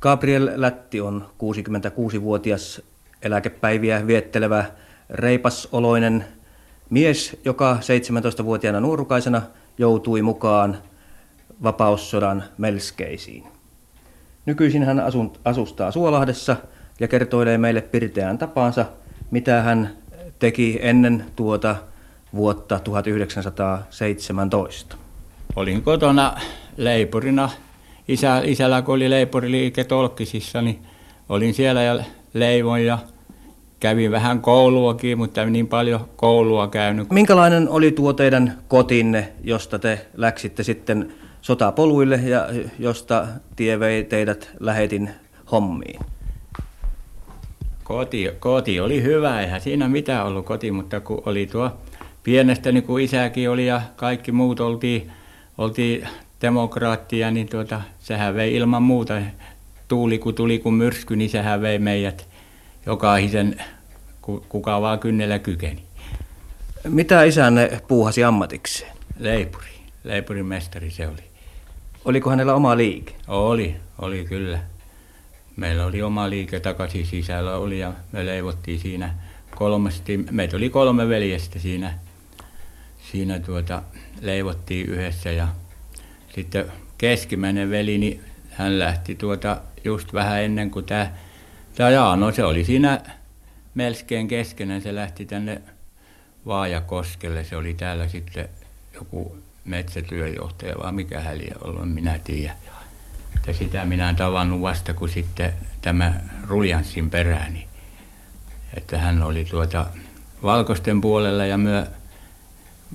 Gabriel Lätti on 66-vuotias eläkepäiviä viettelevä reipasoloinen mies, joka 17-vuotiaana nuorukaisena joutui mukaan vapaussodan melskeisiin. Nykyisin hän asustaa Suolahdessa ja kertoilee meille pirteään tapaansa, mitä hän teki ennen tuota vuotta 1917. Olin kotona leipurina. Isä, isällä kun oli leipuriliike Tolkkisissa, niin olin siellä ja leivon ja kävin vähän kouluakin, mutta niin paljon koulua käynyt. Minkälainen oli tuo teidän kotinne, josta te läksitte sitten sotapoluille ja josta tie vei teidät lähetin hommiin? Koti, koti oli hyvä, eihän siinä mitään ollut koti, mutta kun oli tuo pienestä niin kuin isäkin oli ja kaikki muut oltiin, oltiin demokraattia, niin tuota, sehän vei ilman muuta. Tuuli kun tuli kun myrsky, niin sehän vei meidät jokaisen, kuka vaan kynnellä kykeni. Mitä isänne puuhasi ammatikseen? Leipuri. Leipurin mestari se oli. Oliko hänellä oma liike? Oli, oli kyllä. Meillä oli oma liike takaisin sisällä oli ja me leivottiin siinä kolmesti. Meitä oli kolme veljestä siinä, siinä tuota, leivottiin yhdessä ja sitten keskimmäinen veli, niin hän lähti tuota just vähän ennen kuin tämä, tämä Jaano, se oli siinä melskeen keskenään, se lähti tänne Vaajakoskelle, se oli täällä sitten joku metsätyöjohtaja vai mikä hän ollut, minä tiedä. Että sitä minä en tavannut vasta kun sitten tämä Ruljanssin peräni. Että hän oli tuota valkoisten puolella ja myö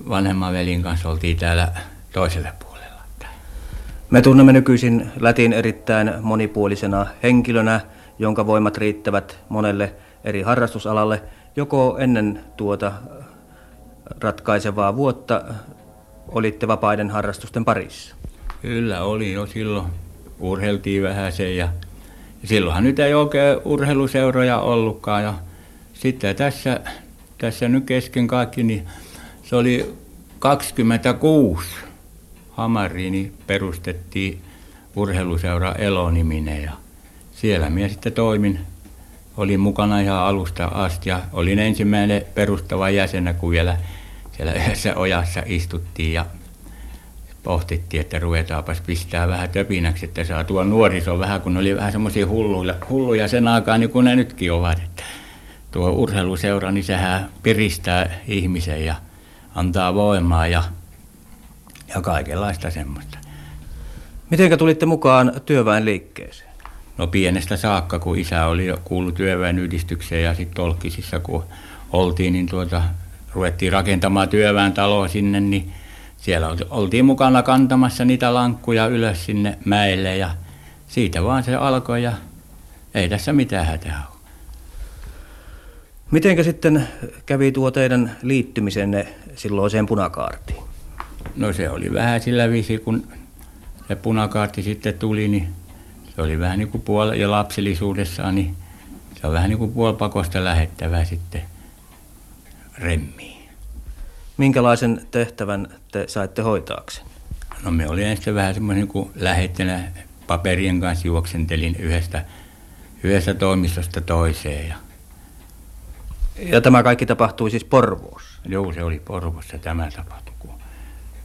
vanhemman velin kanssa oltiin täällä toisella puolella. Me tunnemme nykyisin Lätin erittäin monipuolisena henkilönä, jonka voimat riittävät monelle eri harrastusalalle. Joko ennen tuota ratkaisevaa vuotta olitte vapaiden harrastusten parissa? Kyllä oli jo silloin. Urheltiin vähän se ja silloinhan nyt ei oikein urheiluseuroja ollutkaan. Ja sitten tässä, tässä nyt kesken kaikki, niin se oli 26 Hamariin niin perustettiin urheiluseura Eloniminen ja siellä minä sitten toimin. Olin mukana ihan alusta asti ja olin ensimmäinen perustava jäsenä, kun vielä siellä yhdessä ojassa istuttiin ja pohtittiin, että ruvetaanpas pistää vähän töpinäksi, että saa tuo nuoriso vähän, kun oli vähän semmoisia hulluja, hulluja sen aikaan, niin kuin ne nytkin ovat. Että tuo urheiluseura, niin sehän piristää ihmisen ja antaa voimaa ja, ja kaikenlaista semmoista. Mitenkä tulitte mukaan työväenliikkeeseen? No pienestä saakka, kun isä oli jo kuullut työväenyhdistykseen ja sitten Tolkkisissa, kun oltiin, niin tuota, ruvettiin rakentamaan työväen taloa sinne, niin siellä oltiin mukana kantamassa niitä lankkuja ylös sinne mäelle ja siitä vaan se alkoi ja ei tässä mitään hätää ole. Mitenkä sitten kävi tuo teidän liittymisenne silloiseen punakaartiin? No se oli vähän sillä viisi, kun se punakaarti sitten tuli, niin se oli vähän niin kuin puoli, ja lapsellisuudessaan, niin se on vähän niin kuin puolipakosta lähettävää sitten remmiin. Minkälaisen tehtävän te saitte hoitaakseen? No me oli ensin vähän semmoinen niin kuin lähettänä paperien kanssa juoksentelin yhdestä, yhdestä toimistosta toiseen. Ja... ja tämä kaikki tapahtui siis Porvoossa? Joo, se oli Porvossa tämä tapahtui.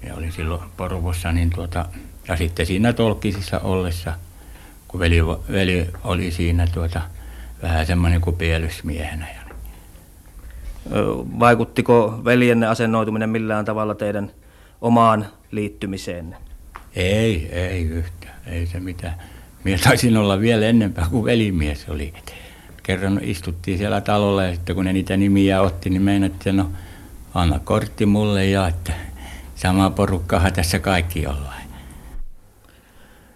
Me olin silloin Porvossa, niin tuota, ja sitten siinä Tolkkisissa ollessa, kun veli, veli oli siinä tuota, vähän semmoinen kuin pielysmiehenä. Ja Vaikuttiko veljenne asennoituminen millään tavalla teidän omaan liittymiseenne? Ei, ei yhtään. Ei se mitään. Minä taisin olla vielä enempää kuin velimies oli. Kerran istuttiin siellä talolla ja sitten kun ne niitä nimiä otti, niin meinattiin, että no anna kortti mulle ja että sama porukkahan tässä kaikki ollaan.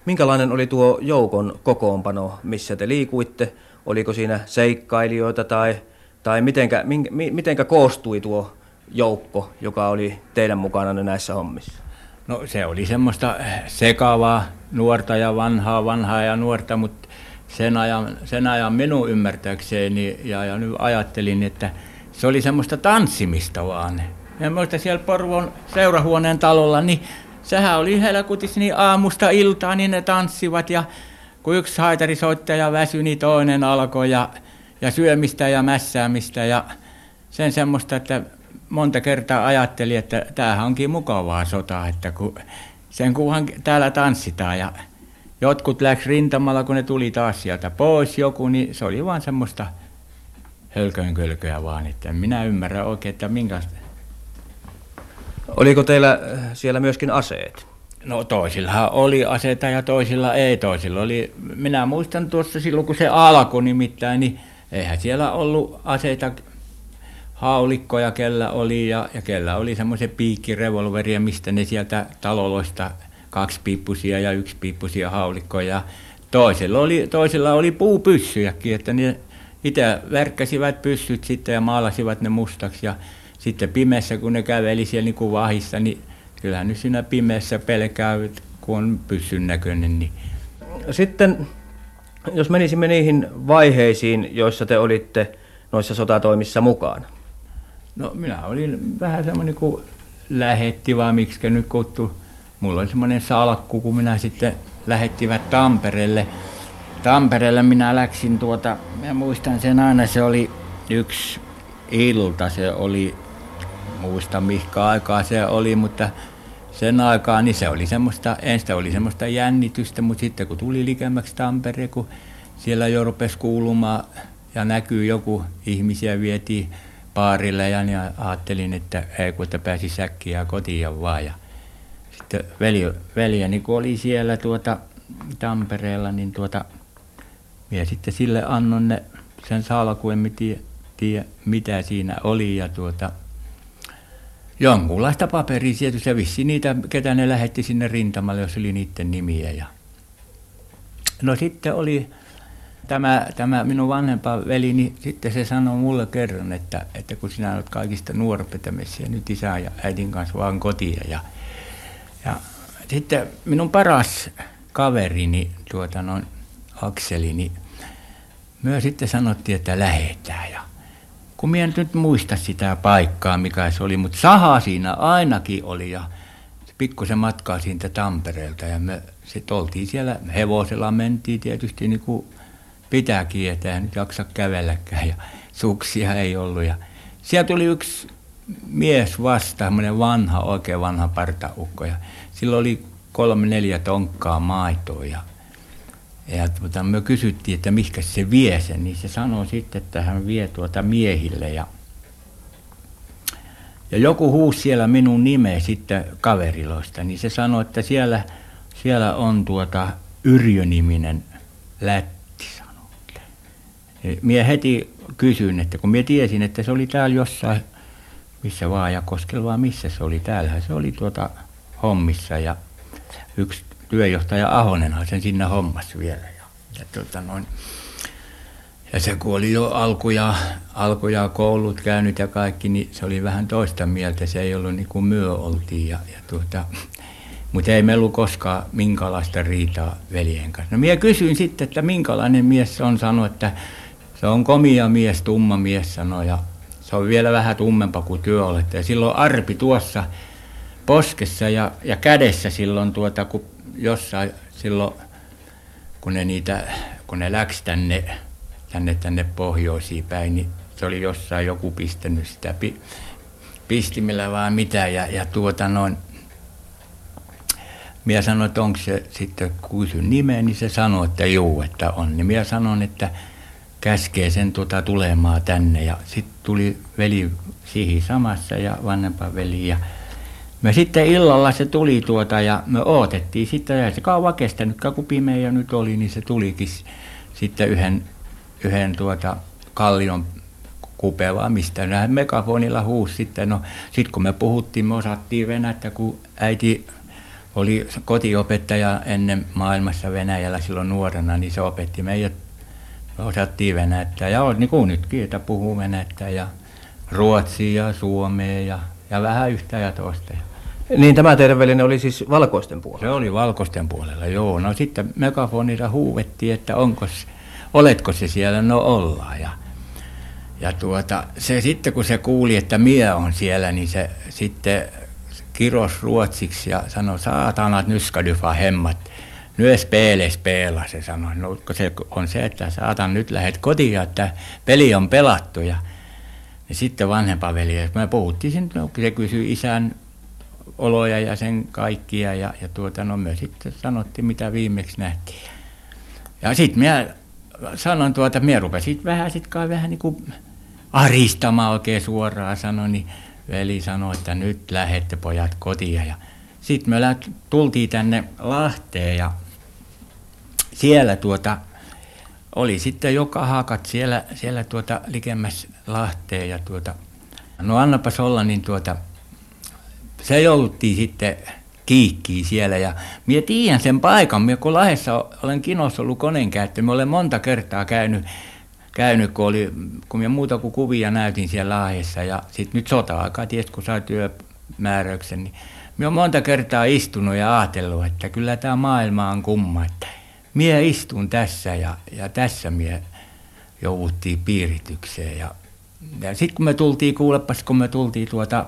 Minkälainen oli tuo joukon kokoonpano, missä te liikuitte? Oliko siinä seikkailijoita tai tai mitenkä, mitenkä koostui tuo joukko, joka oli teidän mukana näissä hommissa? No se oli semmoista sekavaa nuorta ja vanhaa, vanhaa ja nuorta, mutta sen ajan, sen ajan minun ymmärtääkseni ja, ja nyt ajattelin, että se oli semmoista tanssimista vaan. Ja muista siellä Porvon seurahuoneen talolla, niin sehän oli helkutis niin aamusta iltaan, niin ne tanssivat ja kun yksi haitarisoittaja väsyi, niin toinen alkoi ja, ja syömistä ja mässäämistä ja sen semmoista, että monta kertaa ajattelin, että tämähän onkin mukavaa sotaa, että kun sen kuvan täällä tanssitaan ja jotkut läks rintamalla, kun ne tuli taas sieltä pois joku, niin se oli vaan semmoista hölkönkölköä vaan, että minä ymmärrä oikein, että minkälaista. Oliko teillä äh, siellä myöskin aseet? No toisillahan oli aseita ja toisilla ei. Toisilla oli, minä muistan tuossa silloin kun se alkoi nimittäin, niin eihän siellä ollut aseita haulikkoja kellä oli ja, ja kellä oli semmoisen piikkirevolveria, mistä ne sieltä taloloista kaksipiippusia ja yksipiippusia haulikkoja. Toisella oli, toisella oli puupyssyjäkin, että ne itse värkkäsivät pyssyt sitten ja maalasivat ne mustaksi ja sitten pimeässä, kun ne käveli siellä niin kuin vahissa, niin kyllähän nyt siinä pimeässä pelkää, kun on pyssyn näköinen. Niin. Sitten, jos menisimme niihin vaiheisiin, joissa te olitte noissa sotatoimissa mukana. No minä olin vähän semmoinen kuin lähetti, vaan miksi nyt kuttu. Mulla oli semmoinen salkku, kun minä sitten lähettivät Tampereelle. Tampereelle minä läksin tuota, mä muistan sen aina, se oli yksi ilta, se oli, muista mihinkä aikaa se oli, mutta sen aikaa niin se oli semmoista, ensin oli semmoista jännitystä, mutta sitten kun tuli likemmäksi Tampere, kun siellä jo rupesi kuulumaan ja näkyy joku ihmisiä vietiin paarille ja niin ajattelin, että ei kun että pääsi säkkiä kotiin vaan. Ja sitten veli, veljeni kun oli siellä tuota Tampereella, niin tuota, minä sitten sille annon ne sen salkuen, en mitä siinä oli ja tuota, jonkunlaista paperia sieltä se vissi niitä, ketä ne lähetti sinne rintamalle, jos oli niiden nimiä. Ja... No sitten oli tämä, tämä minun vanhempa veli, niin sitten se sanoi mulle kerran, että, että kun sinä olet kaikista nuorpetämässä ja nyt isä ja äidin kanssa vaan kotia. Ja, ja sitten minun paras kaverini, tuota noin Akseli, niin myös sitten sanottiin, että lähetään. Ja kun minä nyt muista sitä paikkaa, mikä se oli, mutta saha siinä ainakin oli ja pikkusen matkaa siitä Tampereelta ja me sitten oltiin siellä, hevosella mentiin tietysti niin kuin pitääkin, että nyt jaksa kävelläkään ja suksia ei ollut. Ja sieltä tuli yksi mies vasta, semmoinen vanha, oikein vanha partaukko ja sillä oli kolme neljä tonkkaa maitoa ja, ja tuota, me kysyttiin, että mikä se vie sen, niin se sanoi sitten, että hän vie tuota miehille ja ja joku huusi siellä minun nimeä sitten kaveriloista, niin se sanoi, että siellä, siellä on tuota Yrjö-niminen lätty Mie heti kysyin, että kun mie tiesin, että se oli täällä jossain, missä vaan ja koskella missä se oli. Täällähän se oli tuota hommissa ja yksi työjohtaja Ahonenhan sen sinne hommas vielä. Ja, ja, tuota noin, ja se kun oli jo alkuja, alkuja koulut käynyt ja kaikki, niin se oli vähän toista mieltä. Se ei ollut niin kuin myö oltiin. Ja, ja tuota, mutta ei meillä ollut koskaan minkälaista riitaa veljen kanssa. No minä kysyin sitten, että minkälainen mies se on, sanoi, että se on komia mies, tumma mies, sanoi, ja se on vielä vähän tummempa kuin työ olette. Ja silloin arpi tuossa poskessa ja, ja kädessä silloin tuota, kun jossain silloin, kun ne niitä, kun ne läks tänne, tänne, tänne pohjoisiin päin, niin se oli jossain joku pistänyt sitä pi, pistimillä vaan mitä ja, ja tuota noin, minä sanoin, että onko se sitten, kun kysyn nimeä, niin se sanoi, että juu, että on. Niin minä sanon, että käskee sen tuota tulemaan tänne. Ja sitten tuli veli siihen samassa ja vanhempa veli. Ja me sitten illalla se tuli tuota ja me odotettiin sitten, ja se kauan kestänyt, kun pimeä nyt oli, niin se tulikin sitten yhden, yhden tuota kallion kupevaa, mistä näin megafonilla huusi sitten. No sitten kun me puhuttiin, me osattiin venäjä, kun äiti oli kotiopettaja ennen maailmassa Venäjällä silloin nuorena, niin se opetti meidät osattiin venäjää ja on niin kuin nytkin, että puhuu venäjää ja ruotsia ja suomea ja, ja vähän yhtä ja toista. Niin tämä terveellinen oli siis valkoisten puolella? Se oli valkoisten puolella, joo. No sitten megafonilla huuvettiin, että onko, oletko se siellä? No ollaan. Ja, ja tuota, se sitten kun se kuuli, että mie on siellä, niin se sitten kiros ruotsiksi ja sanoi, saatana, nyt ska du hemmat nyös peele speela, se sanoi. No, se on se, että saatan nyt lähet kotiin, että peli on pelattu. Ja, ja sitten vanhempa veli, me puhuttiin no, se kysyi isän oloja ja sen kaikkia. Ja, ja tuota, no me sitten sanottiin, mitä viimeksi nähtiin. Ja sitten minä sanoin tuota, minä rupesin vähän sitten kai vähän niin kuin aristamaan oikein suoraan sanoi, niin veli sanoi, että nyt lähette pojat kotiin. Ja sitten me tultiin tänne Lahteen ja siellä tuota, oli sitten joka hakat siellä, siellä tuota likemmäs Lahteen ja tuota, no annapas olla, niin tuota, se jouduttiin sitten kiikkiin siellä. Ja minä tiedän sen paikan, minä kun Lahdessa olen kinossa ollut koneenkäyttö, minä olen monta kertaa käynyt, käynyt kun, oli, kun minä muuta kuin kuvia näytin siellä Lahdessa. Ja sitten nyt sota-aikaa, ties kun sai työmääräyksen, niin minä olen monta kertaa istunut ja ajatellut, että kyllä tämä maailma on kumma, että minä istun tässä ja, ja tässä minä jouduttiin piiritykseen. Ja, ja sitten kun me tultiin, kuulepas kun me tultiin tuota,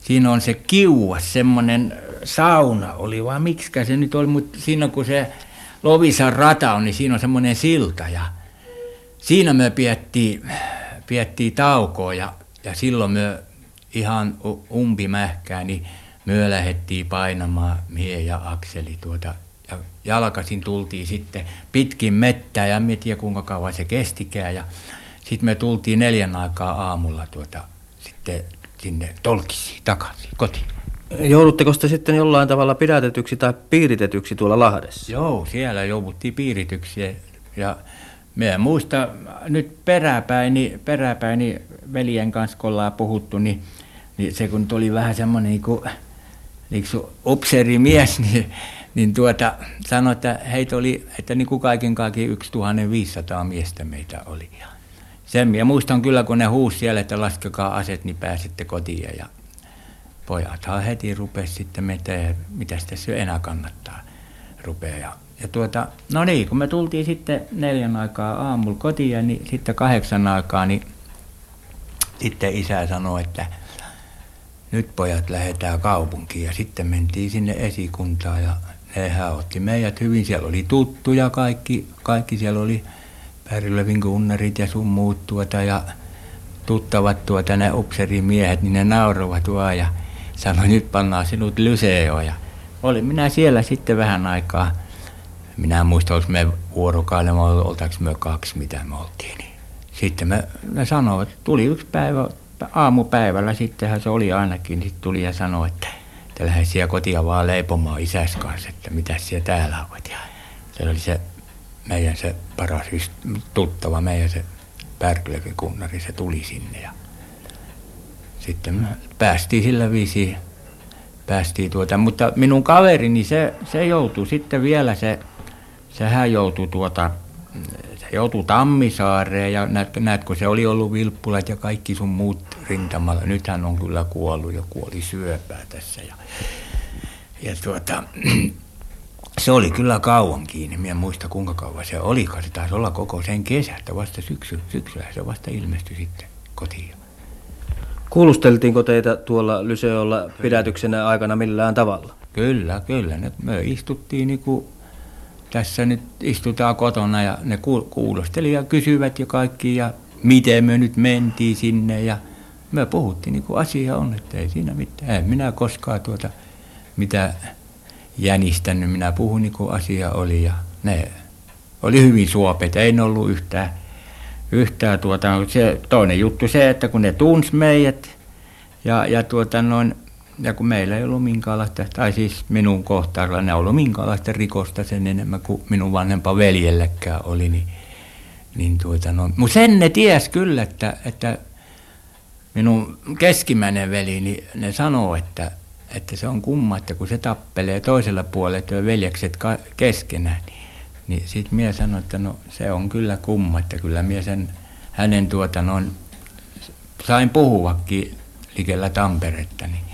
siinä on se kiuas, semmoinen sauna oli, vaan miksi se nyt oli, mutta siinä kun se Lovisan rata on, niin siinä on semmoinen silta ja siinä me piettiin, piettiin taukoa ja, ja silloin me ihan umpimähkää, niin me lähdettiin painamaan mie ja Akseli tuota ja jalkasin tultiin sitten pitkin mettää ja en tiedä kuinka kauan se kestikään ja sitten me tultiin neljän aikaa aamulla tuota sitten sinne tolkisiin takaisin kotiin. Joudutteko te sitten jollain tavalla pidätetyksi tai piiritetyksi tuolla Lahdessa? Joo, siellä jouduttiin piirityksi ja me muista nyt peräpäin, peräpäin veljen kanssa kun ollaan puhuttu, niin, niin se kun tuli vähän semmoinen niin kuin, niin kuin mies, niin, niin tuota, sanoi, että heitä oli, että niin kuin kaiken kaikkiaan 1500 miestä meitä oli. Ja sen minä muistan kyllä, kun ne huusi siellä, että laskekaa aset, niin pääsitte kotiin. Ja pojathan heti rupesi sitten ja mitä tässä enää kannattaa rupea. Ja, ja tuota, no niin, kun me tultiin sitten neljän aikaa aamulla kotiin, niin sitten kahdeksan aikaa, niin sitten isä sanoi, että nyt pojat lähdetään kaupunkiin. Ja sitten mentiin sinne esikuntaan ja nehän otti meidät hyvin. Siellä oli tuttuja kaikki, kaikki siellä oli Pärilövin kunnarit ja sun muut tuota ja tuttavat tuota ne upserimiehet, niin ne nauroivat vaan ja sanoi, nyt pannaan sinut lyseoon. Ja olin minä siellä sitten vähän aikaa. Minä en muista, oliko me vuorokauden, oltaanko me kaksi, mitä me oltiin. Niin. Sitten me, ne sanoivat, tuli yksi päivä, aamupäivällä, sittenhän se oli ainakin, niin sitten tuli ja sanoi, että te lähde siellä kotia vaan leipomaan isäs kanssa, että mitä siellä täällä ovat. Ja se oli se meidän se paras tuttava, meidän se Pärkylevin kunnari, se tuli sinne ja sitten me päästiin sillä viisi, päästiin tuota, mutta minun kaverini se, se joutui sitten vielä se, sehän joutui tuota, se joutui Tammisaareen ja näet, näet, kun se oli ollut vilppulat ja kaikki sun muut rintamalla, nythän on kyllä kuollut ja kuoli syöpää tässä ja, ja tuota, se oli kyllä kauan kiinni. Minä muista kuinka kauan se oli. Se taisi olla koko sen kesä, että vasta syksy, syksyllä se vasta ilmestyi sitten kotiin. Kuulusteltiinko teitä tuolla Lyseolla pidätyksenä aikana millään tavalla? Kyllä, kyllä. Ne, me istuttiin niin kuin tässä nyt istutaan kotona ja ne kuulosteli ja kysyvät ja kaikki ja miten me nyt mentiin sinne ja me puhuttiin niin kuin asia on, että ei siinä mitään. En minä koskaan tuota mitä jänistänyt. Minä puhun niin kuin asia oli ja ne oli hyvin suopeita. Ei ollut yhtään, yhtään tuota, se, toinen juttu se, että kun ne tunsi meidät ja, ja tuota noin, ja kun meillä ei ollut minkäänlaista, tai siis minun kohtaalla ne ollut minkäänlaista rikosta sen enemmän kuin minun vanhempa veljellekään oli, niin, niin tuota no, mutta sen ne ties kyllä, että, että minun keskimmäinen veli, niin ne sanoo, että että se on kumma, että kun se tappelee toisella puolella tuo veljekset keskenään, niin, niin sitten mies sanoi, että no se on kyllä kumma, että kyllä mies sen, hänen tuota noin, sain puhuvakin likellä Tamperetta, niin,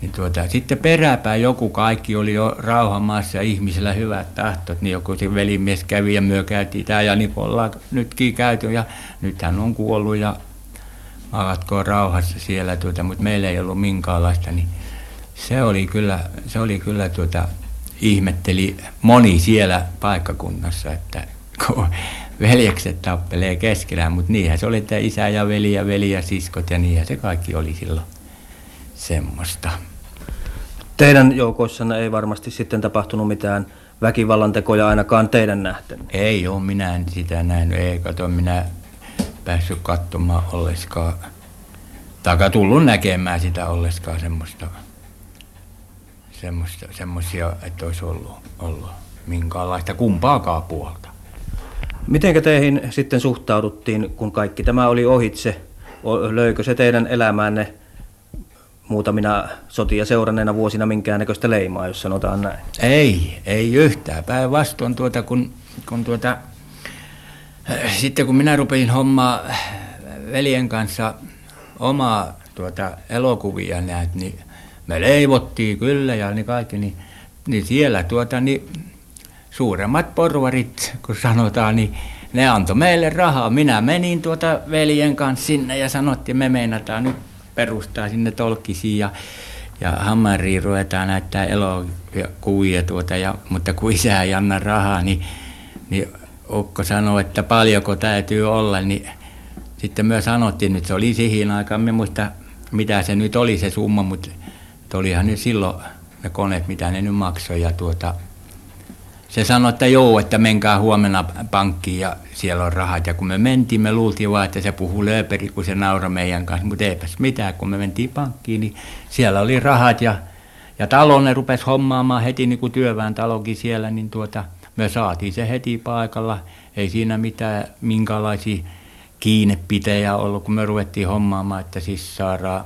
niin tuota, sitten peräpäin joku kaikki oli jo rauhamaassa ja ihmisellä hyvät tahtot, niin joku se velimies kävi ja myö käytiin tämä ja niin ollaan nytkin käyty ja nythän on kuollut ja maatkoon rauhassa siellä, tuota, mutta meillä ei ollut minkäänlaista, niin se oli kyllä, se oli kyllä tuota ihmetteli moni siellä paikkakunnassa, että kun veljekset tappelee keskenään, mutta niinhän se oli, että isä ja veli ja veli ja siskot ja niinhän se kaikki oli silloin semmoista. Teidän joukoissanne ei varmasti sitten tapahtunut mitään väkivallan tekoja ainakaan teidän nähten. Ei ole, minä en sitä nähnyt, ei kato, minä päässyt katsomaan olleskaan, tai tullut näkemään sitä olleskaan semmoista, semmoista, semmoisia, että olisi ollut, ollut minkäänlaista kumpaakaan puolta. Miten teihin sitten suhtauduttiin, kun kaikki tämä oli ohitse? Löikö se teidän elämänne muutamina sotia seuranneena vuosina minkäännäköistä leimaa, jos sanotaan näin? Ei, ei yhtään. Päinvastoin tuota, kun, kun tuota, sitten kun minä rupesin hommaa veljen kanssa omaa tuota elokuvia näet, niin me leivottiin kyllä ja niin kaikki, niin, niin siellä tuota, niin suuremmat porvarit, kun sanotaan, niin ne antoi meille rahaa. Minä menin tuota veljen kanssa sinne ja sanottiin, me meinataan nyt perustaa sinne tolkkisiin ja, ja hammariin ruvetaan näyttää elokuvia tuota, ja, mutta kun isä ei anna rahaa, niin, niin Ukko sanoi, että paljonko täytyy olla, niin sitten me sanottiin, että se oli siihen aikaan, me muista mitä se nyt oli se summa, mutta olihan ne silloin ne koneet, mitä ne nyt maksoi ja tuota, se sanoi, että joo, että menkää huomenna pankkiin ja siellä on rahat. Ja kun me mentiin, me luultiin vaan, että se puhuu lööperi, kun se naura meidän kanssa. Mutta eipäs mitään, kun me mentiin pankkiin, niin siellä oli rahat ja, ja talon ne rupesi hommaamaan heti niin kuin työväen talokin siellä, niin tuota, me saatiin se heti paikalla. Ei siinä mitään minkälaisia kiinnepitejä ollut, kun me ruvettiin hommaamaan, että siis saadaan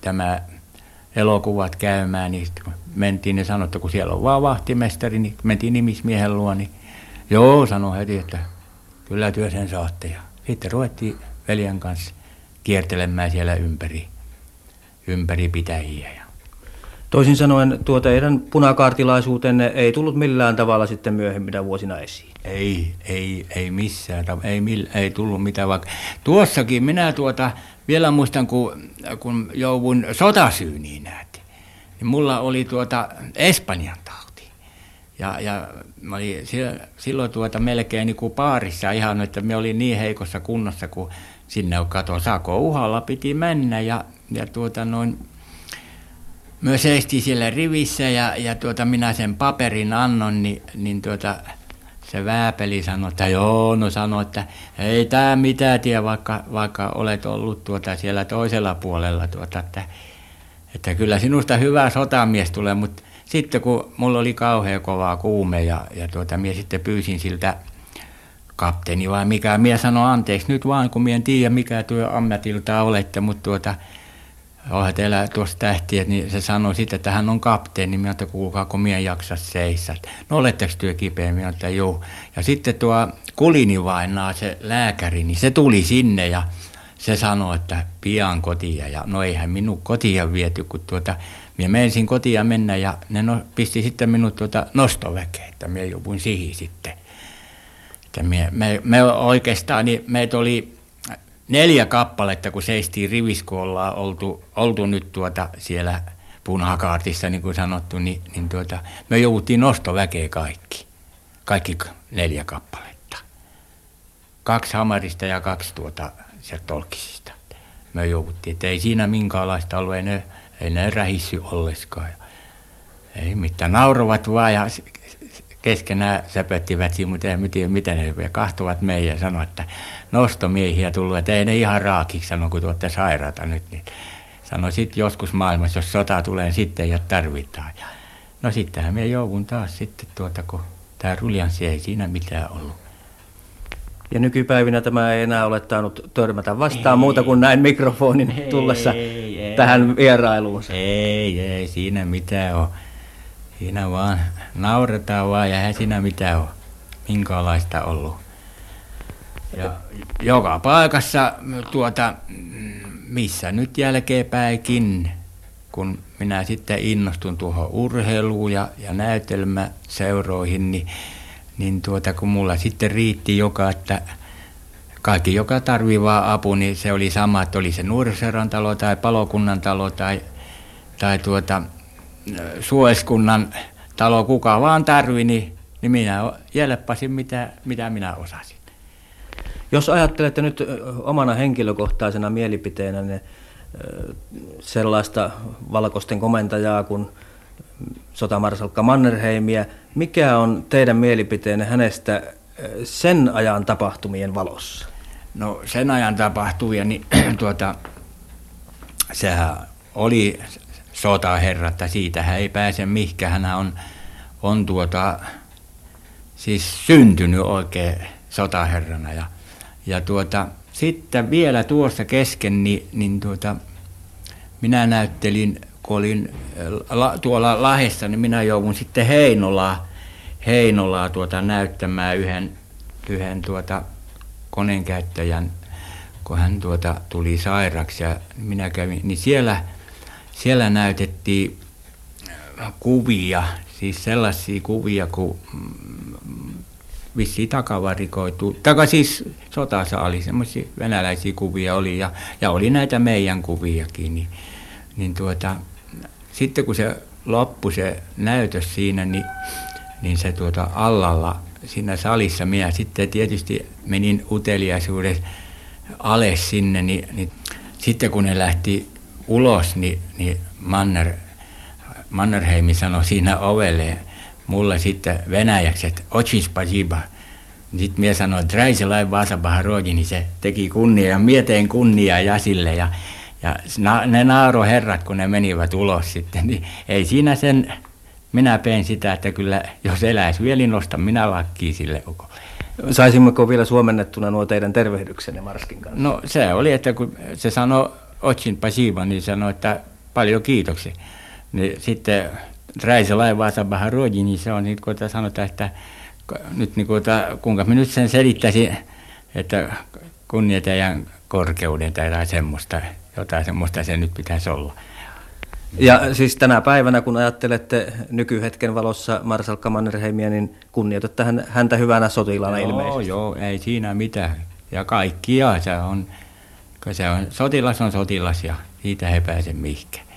tämä elokuvat käymään, niin kun mentiin, niin sanoi, että kun siellä on vaan vahtimestari, niin mentiin nimismiehen luo, niin joo, sanoi heti, että kyllä työ sen saatte. Ja sitten ruvettiin veljen kanssa kiertelemään siellä ympäri, ympäri pitäjiä. Toisin sanoen, tuo teidän punakaartilaisuutenne ei tullut millään tavalla sitten myöhemminä vuosina esiin. Ei, ei, ei missään, ei, ei tullut mitään. Vaikka tuossakin minä tuota, vielä muistan, kun, kun joudun sotasyyniin näet, niin mulla oli tuota Espanjan tauti. Ja, ja mä olin silloin tuota melkein niin kuin paarissa ihan, että me olin niin heikossa kunnossa, kun sinne on kato, Sako uhalla piti mennä ja, ja tuota noin, myös seistiin siellä rivissä ja, ja tuota, minä sen paperin annon, niin, niin tuota, se vääpeli sanoi, että joo, no sanoi, että ei tämä mitään tiedä, vaikka, vaikka olet ollut tuota siellä toisella puolella, tuota, että, että kyllä sinusta hyvä sotamies tulee, mutta sitten kun mulla oli kauhean kovaa kuume ja, ja tuota, minä sitten pyysin siltä kapteeni vai mikä, minä sanoin anteeksi nyt vaan, kun minä en tiedä mikä työ ammatilta olette, mutta tuota, Olet teillä tuossa tähtiä, niin se sanoi sitten, että hän on kapteeni. Minä että kuulkaa, kun minä jaksa seistä. No oletteko työ kipeä? Minä että joo. Ja sitten tuo kulinivainaa, se lääkäri, niin se tuli sinne ja se sanoi, että pian kotia. Ja no eihän minun kotia viety, kun tuota, minä mensin kotia mennä ja ne no, pisti sitten minut tuota nostoväkeä, että minä jouduin siihen sitten. Että me, me, me oikeastaan, niin meitä oli neljä kappaletta, kun seistiin rivissä, kun ollaan oltu, oltu nyt tuota siellä punakaartissa, niin kuin sanottu, niin, niin tuota, me jouduttiin nostoväkeä kaikki. Kaikki neljä kappaletta. Kaksi hamarista ja kaksi tuota sieltä tolkisista. Me jouduttiin, että ei siinä minkäänlaista ollut, ei ne, ei ne rähissy olleskaan. Ei mitään, nauravat vaan ja keskenään säpöttivät siinä, mutta en tiedä miten ne ja kahtuvat meidän ja sanoivat, että nostomiehiä tullut, että ei ne ihan raakiksi sano, kun tuotte sairaata nyt. Niin sanoi sitten joskus maailmassa, jos sota tulee, sitten ei tarvitaan. Ja no sittenhän me joudun taas sitten tuota, kun tämä ruljanssi ei siinä mitään ollut. Ja nykypäivinä tämä ei enää ole tainnut törmätä vastaan ei, muuta kuin näin mikrofonin ei, tullessa ei, tähän vierailuun. Ei, ei siinä mitään ole. Siinä vaan nauretaan vaan ja eihän siinä mitään ole minkäänlaista ollut. Ja joka paikassa tuota, missä nyt jälkeenpäinkin, kun minä sitten innostun tuohon urheiluun ja, ja näytelmäseuroihin, niin, niin tuota, kun mulla sitten riitti joka, että kaikki, joka tarvii vaan apu, niin se oli sama, että oli se nuorisoseran talo tai palokunnan talo tai, tai tuota, suoeskunnan talo kuka vaan tarvi, niin, niin minä jelppasin mitä, mitä minä osasin. Jos ajattelette nyt omana henkilökohtaisena mielipiteenä ne, sellaista valkoisten komentajaa kuin sotamarsalkka Mannerheimia, mikä on teidän mielipiteenne hänestä sen ajan tapahtumien valossa? No sen ajan tapahtumia, niin tuota, sehän oli sotaherra, että siitä hän ei pääse mihinkään. Hän on, on tuota, siis syntynyt oikein sotaherrana. Ja, ja tuota, sitten vielä tuossa kesken, niin, niin tuota, minä näyttelin, kun olin la, tuolla Lahdessa, niin minä joudun sitten Heinolaa, Heinolaa tuota, näyttämään yhden, yhden tuota, koneenkäyttäjän, kun hän tuota, tuli sairaaksi ja minä kävin, niin siellä, siellä näytettiin kuvia, siis sellaisia kuvia, kun vissiin takavarikoitu, taka siis sotasaali, semmoisia venäläisiä kuvia oli ja, ja oli näitä meidän kuviakin, niin, niin tuota, sitten kun se loppui se näytös siinä, niin, niin se tuota allalla siinä salissa minä sitten tietysti menin uteliaisuudessa alas sinne, niin, niin sitten kun ne lähti ulos, niin, niin Manner, Mannerheimi sanoi siinä ovelle mulle sitten venäjäksi, että Ochin spasiba. Sitten minä sanoin, että lai Vasa niin se teki kunnia ja mieteen kunnia Jasille ja, ja ne naaro herrat, kun ne menivät ulos sitten, niin ei siinä sen minä pein sitä, että kyllä jos eläisi vielä, niin nostan minä lakkiin sille ukolle. Saisimmeko vielä suomennettuna nuo teidän tervehdyksenne Marskin kanssa? No se oli, että kun se sanoi Otsin Pasiva, niin sanoi, että paljon kiitoksia. Niin sitten Vähän ruoji, niin se on niin kun sanotaan, että nyt niin kuin, kuinka minä nyt sen selittäisin, että kunnioitajan korkeuden tai jotain semmoista, jotain semmoista se nyt pitäisi olla. Ja siis tänä päivänä, kun ajattelette nykyhetken valossa Marsalkka Mannerheimia, niin kunnioitatte häntä hyvänä sotilaana joo, ilmeisesti. Joo, ei siinä mitään. Ja kaikkia se on, se on, sotilas on sotilas ja siitä ei pääse mihinkään.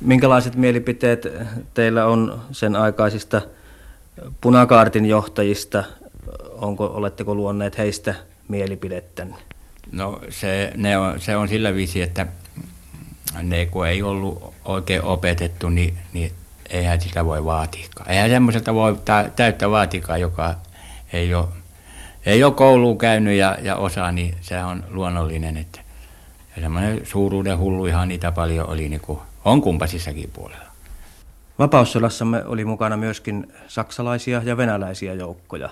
Minkälaiset mielipiteet teillä on sen aikaisista punakaartin johtajista? Onko, oletteko luonneet heistä mielipidettänne? No se, ne on, se on sillä viisi, että ne kun ei ollut oikein opetettu, niin, niin eihän sitä voi vaatikaan. Eihän semmoiselta voi täyttä vaatikaan, joka ei ole, ei ole kouluun käynyt ja, ja osaa, niin se on luonnollinen. Että, ja semmoinen suuruuden hullu ihan niitä paljon oli, niin kuin on kumpasissakin puolella. Vapaussodassamme oli mukana myöskin saksalaisia ja venäläisiä joukkoja.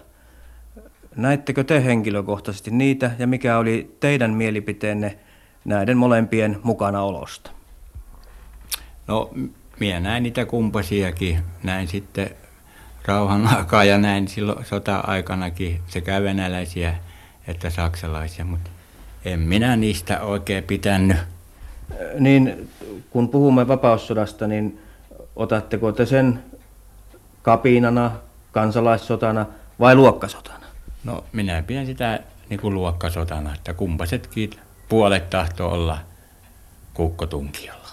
Näittekö te henkilökohtaisesti niitä ja mikä oli teidän mielipiteenne näiden molempien mukana olosta? No, minä näin niitä kumpasiakin. Näin sitten rauhan aikaa ja näin silloin sota-aikanakin sekä venäläisiä että saksalaisia, mutta en minä niistä oikein pitänyt. Niin, kun puhumme vapaussodasta, niin otatteko te sen kapinana, kansalaissotana vai luokkasotana? No minä pidän sitä niin kuin luokkasotana, että kumpasetkin puolet tahtoo olla kukkotunkiolla.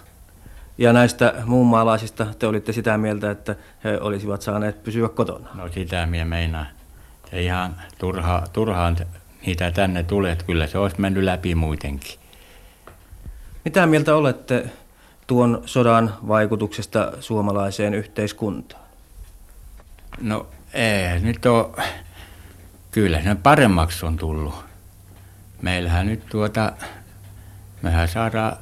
Ja näistä muunmaalaisista te olitte sitä mieltä, että he olisivat saaneet pysyä kotona? No sitä minä meinaan. Se ihan turha, turhaan niitä tänne tulee, että kyllä se olisi mennyt läpi muutenkin. Mitä mieltä olette tuon sodan vaikutuksesta suomalaiseen yhteiskuntaan? No ei, nyt on, kyllä se paremmaksi on tullut. Meillähän nyt tuota, mehän saadaan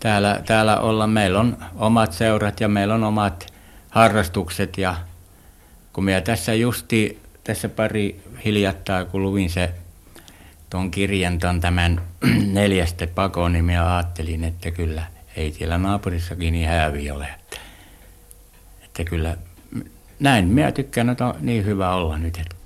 täällä, täällä olla, meillä on omat seurat ja meillä on omat harrastukset. Ja kun minä tässä justi, tässä pari hiljattaa, kun luvin se tuon kirjan ton tämän neljästä pakoon, niin minä ajattelin, että kyllä ei siellä naapurissakin niin häävi ole. Että, että kyllä näin minä tykkään, että on niin hyvä olla nyt, että